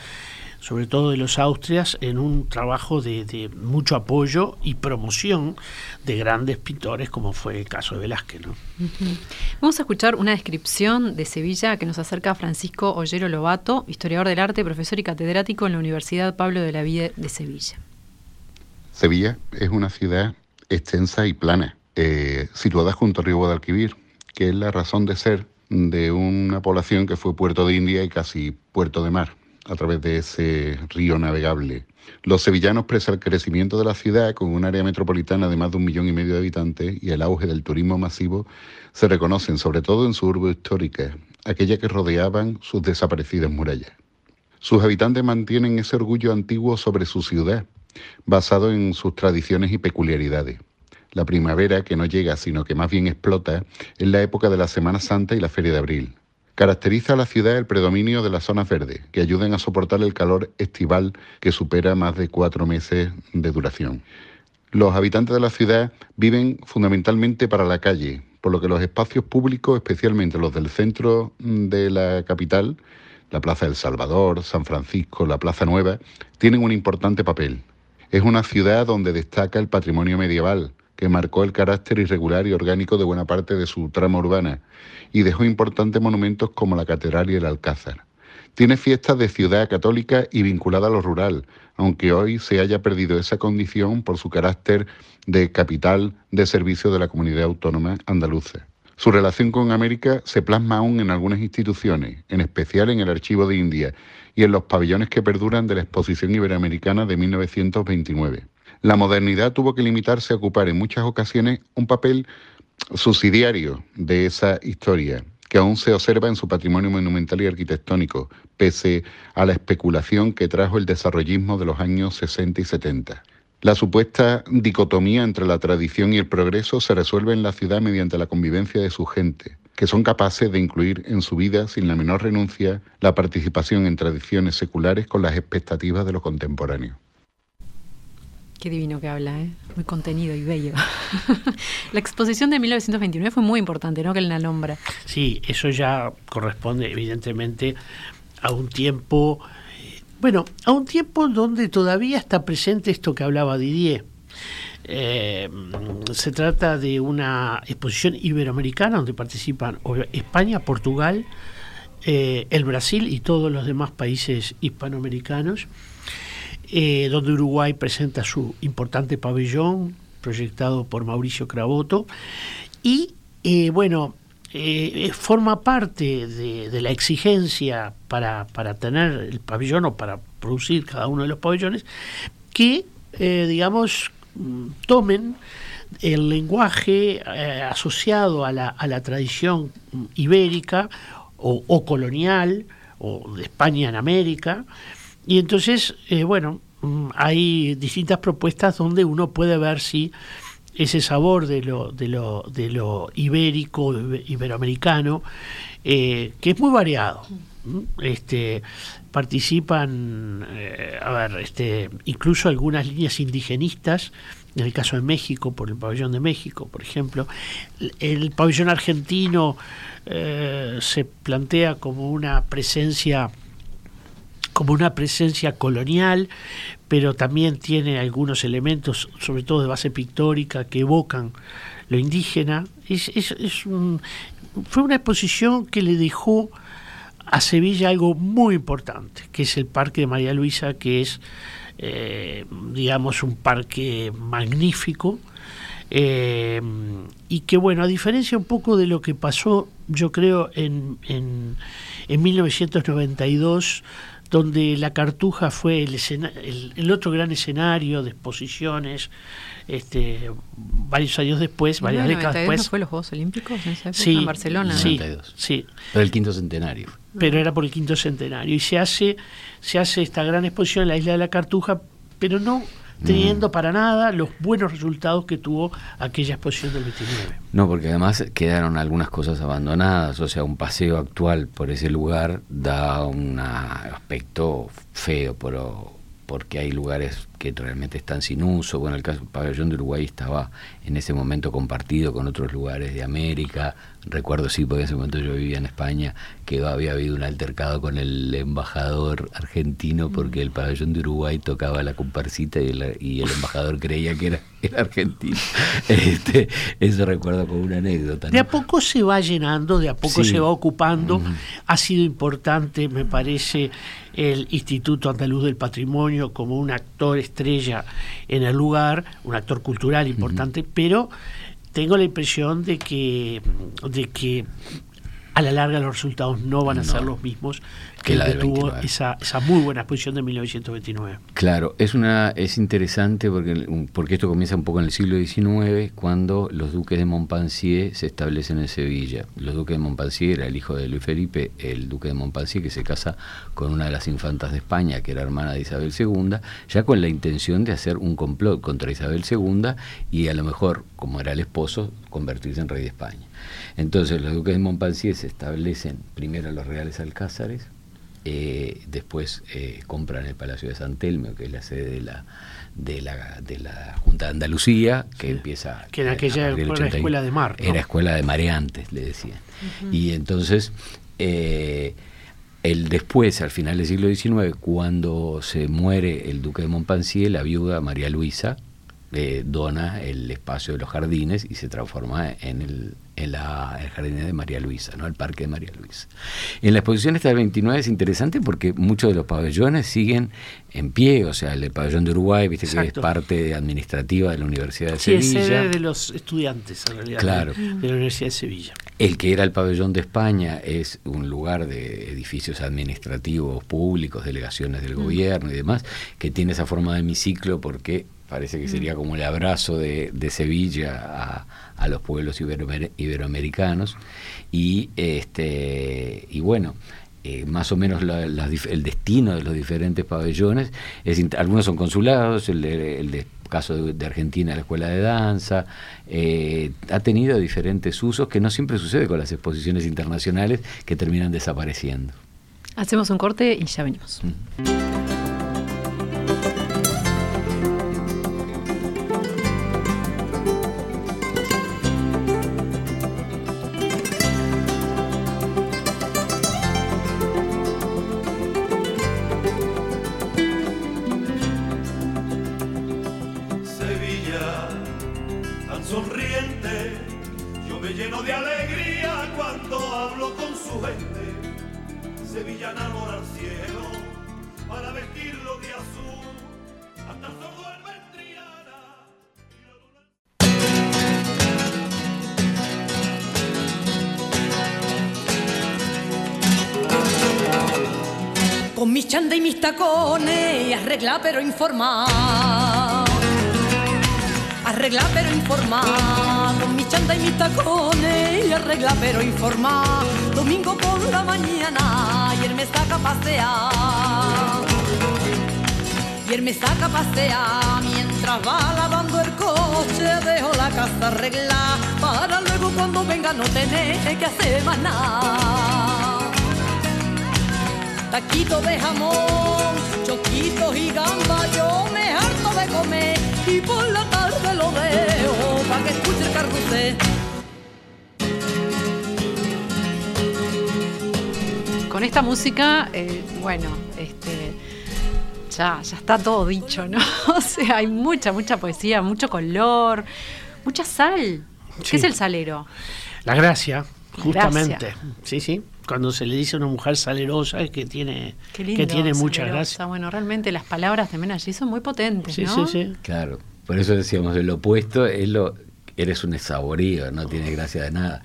Speaker 4: sobre todo de los Austrias, en un trabajo de, mucho apoyo y promoción de grandes pintores, como fue el caso de Velázquez.
Speaker 2: Vamos a escuchar una descripción de Sevilla que nos acerca Francisco Ollero Lobato, historiador del arte, profesor y catedrático en la Universidad Pablo de la Vida de Sevilla.
Speaker 7: Sevilla es una ciudad extensa y plana, eh, situada junto al río Guadalquivir, que es la razón de ser de una población que fue puerto de India y casi puerto de mar a través de ese río navegable. Los sevillanos, pese al crecimiento de la ciudad, con un área metropolitana de más de un millón y medio de habitantes y el auge del turismo masivo, se reconocen sobre todo en su urbe histórica, aquella que rodeaban sus desaparecidas murallas. Sus habitantes mantienen ese orgullo antiguo sobre su ciudad, basado en sus tradiciones y peculiaridades. La primavera, que no llega, sino que más bien explota, es la época de la Semana Santa y la Feria de Abril. Caracteriza a la ciudad el predominio de las zonas verdes, que ayudan a soportar el calor estival que supera más de cuatro meses de duración. Los habitantes de la ciudad viven fundamentalmente para la calle, por lo que los espacios públicos, especialmente los del centro de la capital, la Plaza del Salvador, San Francisco, la Plaza Nueva, tienen un importante papel. Es una ciudad donde destaca el patrimonio medieval, que marcó el carácter irregular y orgánico de buena parte de su trama urbana y dejó importantes monumentos como la Catedral y el Alcázar. Tiene fiestas de ciudad católica y vinculada a lo rural, aunque hoy se haya perdido esa condición por su carácter de capital de servicio de la comunidad autónoma andaluza. Su relación con América se plasma aún en algunas instituciones, en especial en el Archivo de India y en los pabellones que perduran de la Exposición Iberoamericana de 1929. La modernidad tuvo que limitarse a ocupar en muchas ocasiones un papel subsidiario de esa historia, que aún se observa en su patrimonio monumental y arquitectónico, pese a la especulación que trajo el desarrollismo de los años 60 y 70. La supuesta dicotomía entre la tradición y el progreso se resuelve en la ciudad mediante la convivencia de su gente, que son capaces de incluir en su vida sin la menor renuncia la participación en tradiciones seculares con las expectativas de los contemporáneos.
Speaker 2: Qué divino que habla, ¿eh? muy contenido y bello. la exposición de 1929 fue muy importante, ¿no? Que él la nombra.
Speaker 4: Sí, eso ya corresponde evidentemente a un tiempo bueno, a un tiempo donde todavía está presente esto que hablaba Didier. Eh, se trata de una exposición iberoamericana donde participan España, Portugal, eh, el Brasil y todos los demás países hispanoamericanos, eh, donde Uruguay presenta su importante pabellón proyectado por Mauricio Craboto y bueno, eh, forma parte de, la exigencia para, tener el pabellón o para producir cada uno de los pabellones, que, eh, digamos, mm, tomen el lenguaje eh, asociado a la, a la, tradición ibérica o, colonial o de España en América. Y entonces, bueno, mm, hay distintas propuestas donde uno puede ver si ese sabor de lo, de lo, de lo ibérico, iberoamericano, eh, que es muy variado. Este, participan, eh, a ver, este, incluso algunas líneas indigenistas, en el caso de México, por el pabellón de México, por ejemplo. El, pabellón argentino eh, se plantea como una presencia como una presencia colonial, pero también tiene algunos elementos, sobre todo de base pictórica, que evocan lo indígena. Es, fue una exposición que le dejó a Sevilla algo muy importante, que es el Parque de María Luisa, que es, eh, digamos, un parque magnífico. Eh, y que bueno, a diferencia un poco de lo que pasó, yo creo, en, en, en 1992, donde la Cartuja fue el, el, otro gran escenario de exposiciones, este, varios años después, varias décadas después. ¿No
Speaker 2: fue los Juegos Olímpicos en, esa época, en Barcelona?
Speaker 4: Sí, sí.
Speaker 6: Pero el quinto centenario.
Speaker 4: Pero era por el quinto centenario. Y se hace, se hace esta gran exposición en la isla de la Cartuja, pero no teniendo para nada los buenos resultados que tuvo aquella exposición del 29.
Speaker 6: No, porque además quedaron algunas cosas abandonadas, o sea, un paseo actual por ese lugar da un aspecto feo, pero porque hay lugares que realmente están sin uso. Bueno, el caso del pabellón de Uruguay estaba en ese momento compartido con otros lugares de América. Recuerdo, sí, porque en ese momento yo vivía en España, que había habido un altercado con el embajador argentino porque el pabellón de Uruguay tocaba la comparsita y el, y el embajador creía que era, argentino. Este, eso recuerdo como una anécdota.
Speaker 4: De a poco se va llenando, de a poco se va ocupando. Ha sido importante, me parece, el Instituto Andaluz del Patrimonio como un actor estrella en el lugar, un actor cultural importante, pero tengo la impresión de que, de que a la larga los resultados no van a ser los mismos que, la tuvo esa, esa, muy buena exposición de 1929.
Speaker 6: Claro, es una es interesante porque, porque esto comienza un poco en el siglo XIX, cuando los duques de Montpensier se establecen en Sevilla. Los duques de Montpensier era el hijo de Luis Felipe, el duque de Montpensier, que se casa con una de las infantas de España, que era hermana de Isabel II, ya con la intención de hacer un complot contra Isabel II y a lo mejor, como era el esposo, convertirse en rey de España. Entonces los duques de Montpensier se establecen primero en los Reales Alcázares, eh, después eh, compran el Palacio de San Telmo, que es la sede de la de la, de la Junta de Andalucía, que empieza...
Speaker 4: Que en aquella era escuela de mar.
Speaker 6: Era escuela de mareantes, le decían. Y entonces, eh, el después, al final del siglo XIX, cuando se muere el duque de Montpensier, la viuda María Luisa dona el espacio de los jardines y se transforma en el, en la, el jardín de María Luisa, ¿no? el parque de María Luisa. En la exposición esta del 29 es interesante porque muchos de los pabellones siguen en pie, o sea, el pabellón de Uruguay, viste que es parte administrativa de la Universidad de Sevilla.
Speaker 4: Sí, es sede de los estudiantes, en realidad, de la Universidad de Sevilla.
Speaker 6: El que era el pabellón de España es un lugar de edificios administrativos públicos, delegaciones del gobierno y demás, que tiene esa forma de hemiciclo porque parece que sería como el abrazo de, Sevilla a, los pueblos iberoamericanos. Y, este, y bueno, eh, más o menos el destino de los diferentes pabellones, es, algunos son consulados, el de caso de, Argentina, la escuela de danza, eh, ha tenido diferentes usos que no siempre sucede con las exposiciones internacionales que terminan desapareciendo.
Speaker 2: Hacemos un corte y ya venimos. Mm.
Speaker 8: Arregla pero informa. Con mi chanda y mis tacones, y arregla pero informa. Domingo por la mañana, y él me saca a pasear. Y él me saca a pasear mientras va lavando el coche, dejo la casa arreglada para luego cuando venga no tener que hacer más nada. Taquito de jamón, choquitos y gamba, yo me harto de comer y por la tarde lo veo para que escuche el carrusel.
Speaker 2: Con esta música, eh, bueno, este, ya, ya está todo dicho, ¿no? O sea, hay mucha, mucha poesía, mucho color, mucha sal. ¿Qué es el salero?
Speaker 4: La gracia, justamente. Sí, sí cuando se le dice a una mujer salerosa es que tiene, que tiene mucha gracia.
Speaker 2: Bueno, realmente las palabras de allí son muy potentes,
Speaker 6: sí,
Speaker 2: ¿no?
Speaker 6: Sí, sí, Claro, por eso decíamos, el opuesto es lo, eres un saborío, no tiene gracia de nada.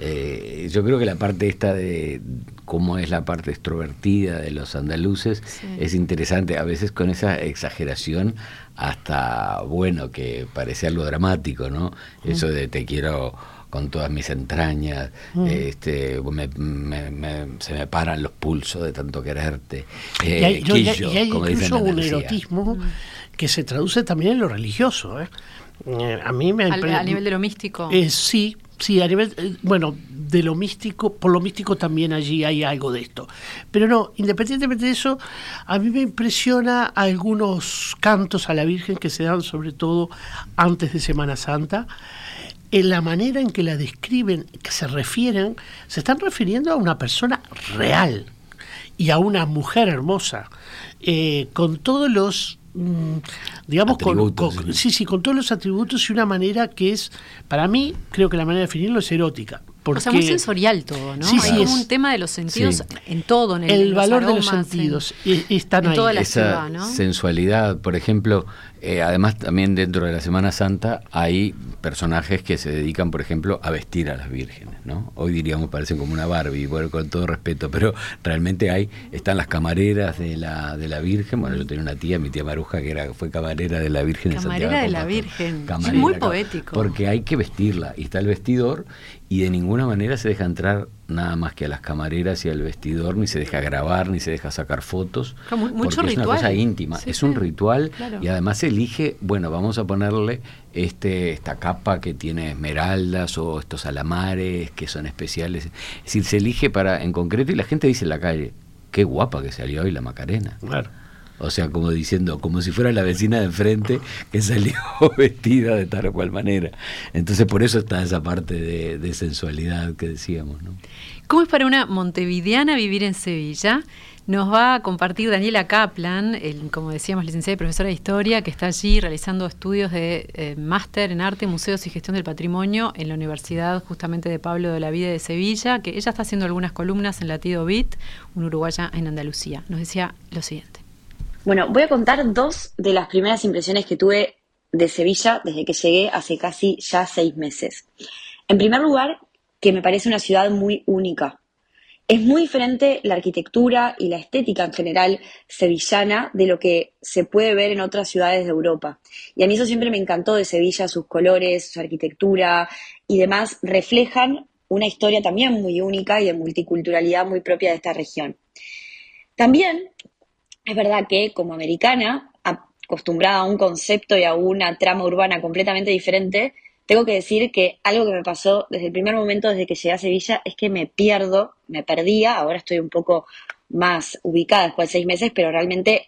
Speaker 6: Eh, yo creo que la parte esta de cómo es la parte extrovertida de los andaluces es interesante, a veces con esa exageración hasta, bueno, que parece algo dramático, ¿no? Eso de te quiero con todas mis entrañas, mm. este, se me paran los pulsos de tanto quererte.
Speaker 4: y hay, eh, incluso un erotismo que se traduce también en lo religioso. ¿eh?
Speaker 2: Eh, a mí me a nivel de lo místico.
Speaker 4: sí, sí, a nivel, bueno, de lo místico, por lo místico también allí hay algo de esto. Pero no, independientemente de eso, a mí me impresiona algunos cantos a la Virgen que se dan sobre todo antes de Semana Santa en la manera en que la describen, que se refieren, se están refiriendo a una persona real y a una mujer hermosa, eh, con todos los mm, digamos con, sí sí con todos los atributos y una manera que es para mí creo que la manera de definirlo es erótica
Speaker 2: o sea, muy sensorial todo, ¿no? Sí, sí, es un tema de los sentidos en todo, en
Speaker 4: el, valor de los sentidos en, están
Speaker 2: en toda la
Speaker 6: Esa
Speaker 2: ciudad, ¿no?
Speaker 6: sensualidad, por ejemplo, eh, además también dentro de la Semana Santa hay personajes que se dedican, por ejemplo, a vestir a las vírgenes, ¿no? Hoy diríamos parecen como una Barbie, bueno, con todo respeto, pero realmente hay están las camareras de la de la Virgen. Bueno, yo tenía una tía, mi tía Maruja, que era fue camarera de la Virgen
Speaker 2: camarera de la Virgen, es muy poético.
Speaker 6: Porque hay que vestirla y está el vestidor y de ninguna manera se deja entrar nada más que a las camareras y al vestidor, ni se deja grabar, ni se deja sacar fotos.
Speaker 2: mucho
Speaker 6: porque es una cosa íntima, es un ritual y además se elige, bueno, vamos a ponerle este esta capa que tiene esmeraldas o estos alamares que son especiales. Es decir, se elige para en concreto y la gente dice en la calle, qué guapa que salió hoy la Macarena.
Speaker 4: Claro.
Speaker 6: O sea, como diciendo, como si fuera la vecina de enfrente que salió vestida de tal o cual manera. Entonces, por eso está esa parte de, sensualidad que decíamos. ¿no?
Speaker 2: ¿Cómo es para una montevideana vivir en Sevilla? Nos va a compartir Daniela Kaplan, como decíamos, licenciada y profesora de Historia, que está allí realizando estudios de eh, máster en Arte, Museos y Gestión del Patrimonio en la Universidad justamente de Pablo de la Vida de Sevilla, que ella está haciendo algunas columnas en Latido Bit, un uruguaya en Andalucía. Nos decía lo siguiente.
Speaker 9: Bueno, voy a contar dos de las primeras impresiones que tuve de Sevilla desde que llegué hace casi ya seis meses. En primer lugar, que me parece una ciudad muy única. Es muy diferente la arquitectura y la estética en general sevillana de lo que se puede ver en otras ciudades de Europa. Y a mí eso siempre me encantó de Sevilla, sus colores, su arquitectura y demás reflejan una historia también muy única y de multiculturalidad muy propia de esta región. También es verdad que como americana, acostumbrada a un concepto y a una trama urbana completamente diferente, tengo que decir que algo que me pasó desde el primer momento, desde que llegué a Sevilla, es que me pierdo, me perdía, ahora estoy un poco más ubicada después de seis meses, pero realmente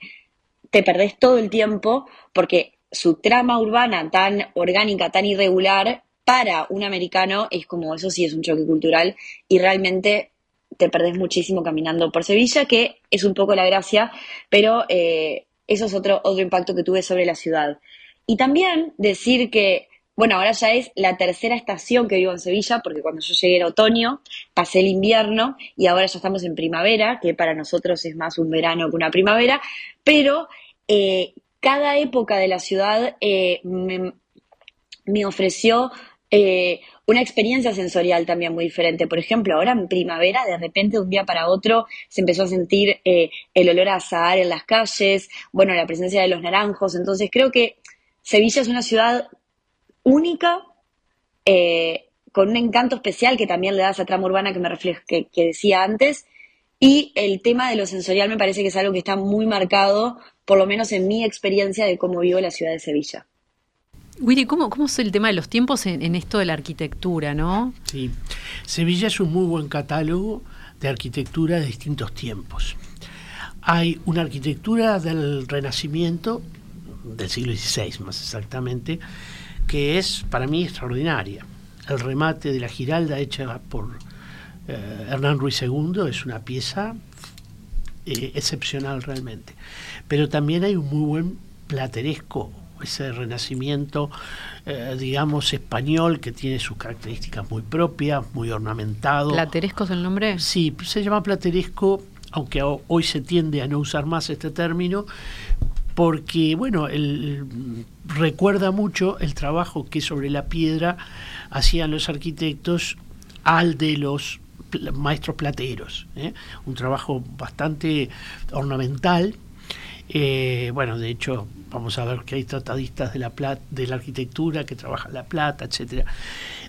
Speaker 9: te perdés todo el tiempo porque su trama urbana tan orgánica, tan irregular, para un americano es como, eso sí es un choque cultural y realmente te perdés muchísimo caminando por Sevilla, que es un poco la gracia, pero eh, eso es otro, otro impacto que tuve sobre la ciudad. Y también decir que, bueno, ahora ya es la tercera estación que vivo en Sevilla, porque cuando yo llegué era otoño, pasé el invierno y ahora ya estamos en primavera, que para nosotros es más un verano que una primavera, pero eh, cada época de la ciudad eh, me, ofreció una experiencia sensorial también muy diferente. Por ejemplo, ahora en primavera, de repente, de un día para otro, se empezó a sentir eh, el olor a azahar en las calles, bueno, la presencia de los naranjos. Entonces, creo que Sevilla es una ciudad única, eh, con un encanto especial que también le da esa trama urbana que me refleja, que, que decía antes. Y el tema de lo sensorial me parece que es algo que está muy marcado, por lo menos en mi experiencia de cómo vivo la ciudad de Sevilla.
Speaker 2: Willy, ¿cómo, ¿cómo es el tema de los tiempos en, esto de la arquitectura, no?
Speaker 4: Sí, Sevilla es un muy buen catálogo de arquitectura de distintos tiempos. Hay una arquitectura del Renacimiento, del siglo XVI más exactamente, que es para mí extraordinaria. El remate de la Giralda hecha por eh, Hernán Ruiz II es una pieza eh, excepcional realmente. Pero también hay un muy buen plateresco ese renacimiento, eh, digamos, español que tiene sus características muy propias, muy ornamentado.
Speaker 2: ¿Plateresco es el nombre?
Speaker 4: Sí, se llama plateresco, aunque hoy se tiende a no usar más este término, porque, bueno, el, recuerda mucho el trabajo que sobre la piedra hacían los arquitectos al de los maestros plateros. ¿eh? Un trabajo bastante ornamental. Eh, bueno, de hecho, vamos a ver que hay tratadistas de la, plata, de la arquitectura que trabajan la plata, etcétera.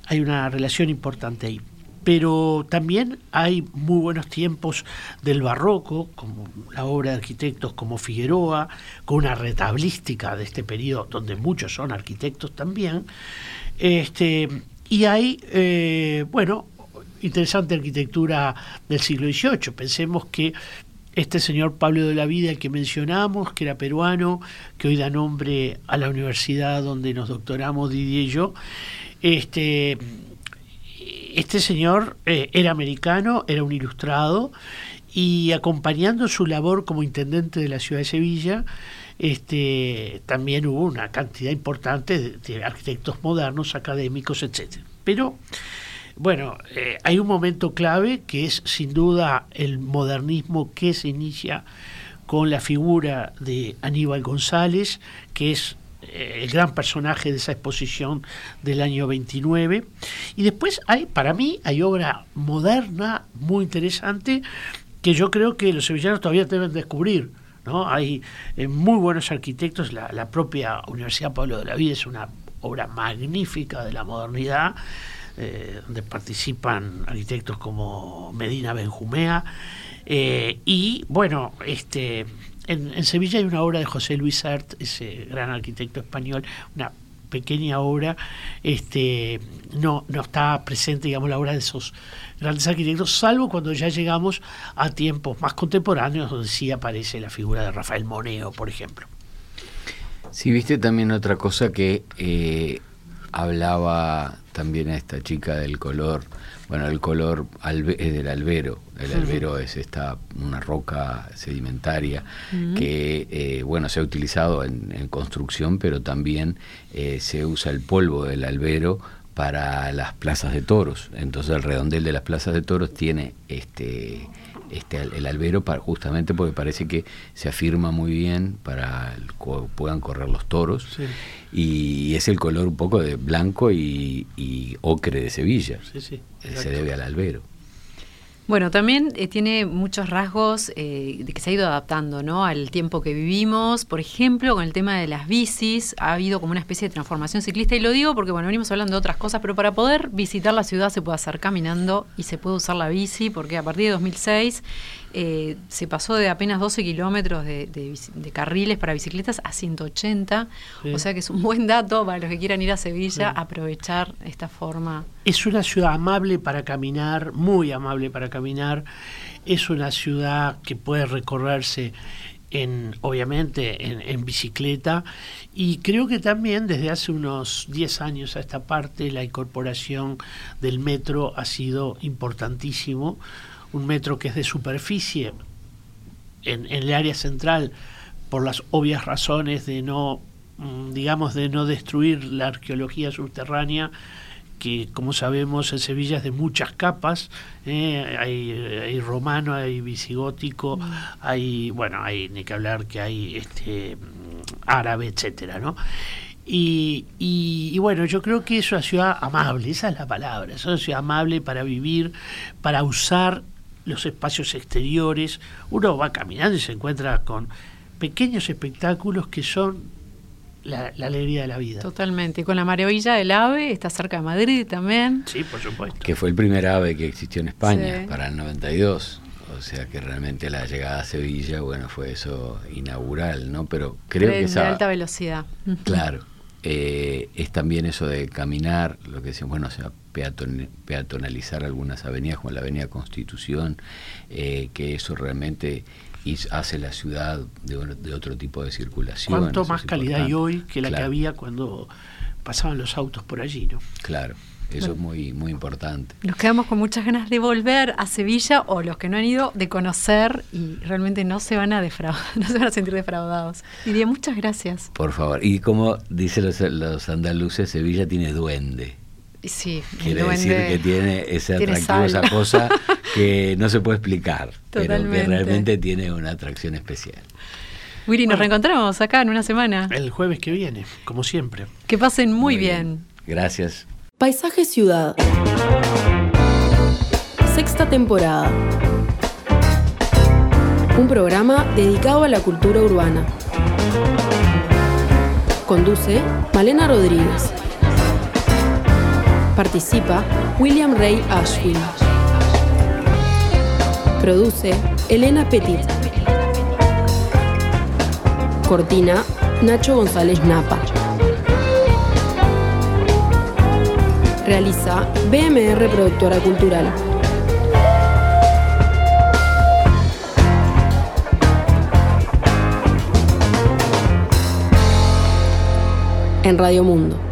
Speaker 4: Hay una relación importante ahí. Pero también hay muy buenos tiempos del barroco, como la obra de arquitectos como Figueroa, con una retablística de este periodo, donde muchos son arquitectos también. Este, y hay, eh, bueno, interesante arquitectura del siglo XVIII. Pensemos que este señor Pablo de la Vida, que mencionamos, que era peruano, que hoy da nombre a la universidad donde nos doctoramos Didier y yo, este, este señor eh, era americano, era un ilustrado, y acompañando su labor como intendente de la ciudad de Sevilla, este, también hubo una cantidad importante de, de arquitectos modernos, académicos, etc. Pero bueno, eh, hay un momento clave que es sin duda el modernismo que se inicia con la figura de Aníbal González, que es eh, el gran personaje de esa exposición del año 29. Y después hay, para mí, hay obra moderna muy interesante que yo creo que los sevillanos todavía deben descubrir. ¿no? Hay eh, muy buenos arquitectos, la, la propia Universidad Pablo de la Vida es una obra magnífica de la modernidad eh, donde participan arquitectos como Medina Benjumea. Eh, y bueno, este, en, Sevilla hay una obra de José Luis Art, ese gran arquitecto español, una pequeña obra, este, no, no está presente, digamos, la obra de esos grandes arquitectos, salvo cuando ya llegamos a tiempos más contemporáneos, donde sí aparece la figura de Rafael Moneo, por ejemplo.
Speaker 6: Sí, viste también otra cosa que eh, hablaba también a esta chica del color, bueno, el color es del albero, el albero es esta una roca sedimentaria que eh, bueno se ha utilizado en, construcción, pero también eh, se usa el polvo del albero para las plazas de toros. Entonces el redondel de las plazas de toros tiene este este, el albero para, justamente porque parece que se afirma muy bien para que puedan correr los toros y es el color un poco de blanco y, ocre de Sevilla. se debe al albero.
Speaker 2: Bueno, también eh, tiene muchos rasgos eh, de que se ha ido adaptando ¿no? al tiempo que vivimos. Por ejemplo, con el tema de las bicis, ha habido como una especie de transformación ciclista. Y lo digo porque, bueno, venimos hablando de otras cosas, pero para poder visitar la ciudad se puede hacer caminando y se puede usar la bici, porque a partir de 2006 eh, se pasó de apenas 12 kilómetros de, carriles para bicicletas a 180. O sea que es un buen dato para los que quieran ir a Sevilla, aprovechar esta forma.
Speaker 4: Es una ciudad amable para caminar, muy amable para caminar. Es una ciudad que puede recorrerse en, obviamente en, en, bicicleta. Y creo que también desde hace unos 10 años a esta parte la incorporación del metro ha sido importantísimo. Un metro que es de superficie en, el área central por las obvias razones de no mm, digamos de no destruir la arqueología subterránea que como sabemos en Sevilla es de muchas capas ¿eh? hay, romano hay visigótico mm. hay bueno hay ni que hablar que hay este árabe etcétera no y, y, bueno, yo creo que es una ciudad amable, esa es la palabra, es una ciudad amable para vivir, para usar los espacios exteriores, uno va caminando y se encuentra con pequeños espectáculos que son la, alegría de la vida.
Speaker 2: Totalmente. Y con la maravilla del ave, está cerca de Madrid también.
Speaker 4: Sí, por supuesto.
Speaker 6: Que fue el primer ave que existió en España para el 92. O sea que realmente la llegada a Sevilla, bueno, fue eso inaugural, ¿no? Pero creo que esa...
Speaker 2: De alta velocidad.
Speaker 6: Claro. Eh, es también eso de caminar, lo que decimos, bueno, o sea, peatonalizar algunas avenidas como la Avenida Constitución, eh, que eso realmente hace la ciudad de, otro tipo de circulación.
Speaker 4: ¿Cuánto más calidad hay hoy que la que había cuando pasaban los autos por allí? ¿no?
Speaker 6: Claro. Eso es muy, muy importante.
Speaker 2: Nos quedamos con muchas ganas de volver a Sevilla o los que no han ido de conocer y realmente no se van a defraudar, no se van a sentir defraudados. Diría muchas gracias.
Speaker 6: Por favor. Y como dicen los, andaluces, Sevilla tiene duende.
Speaker 2: Sí,
Speaker 6: Quiere decir que tiene ese atractivo, esa cosa que no se puede explicar, pero que realmente tiene una atracción especial.
Speaker 2: Wiri, nos reencontramos acá en una semana.
Speaker 4: El jueves que viene, como siempre.
Speaker 2: Que pasen muy, bien.
Speaker 6: Gracias.
Speaker 1: Paisaje Ciudad. Sexta temporada. Un programa dedicado a la cultura urbana. Conduce Malena Rodríguez. Participa William Ray Ashwin. Produce Elena Petit. Cortina Nacho González Napa. Realiza BMR Productora Cultural. En Radio Mundo.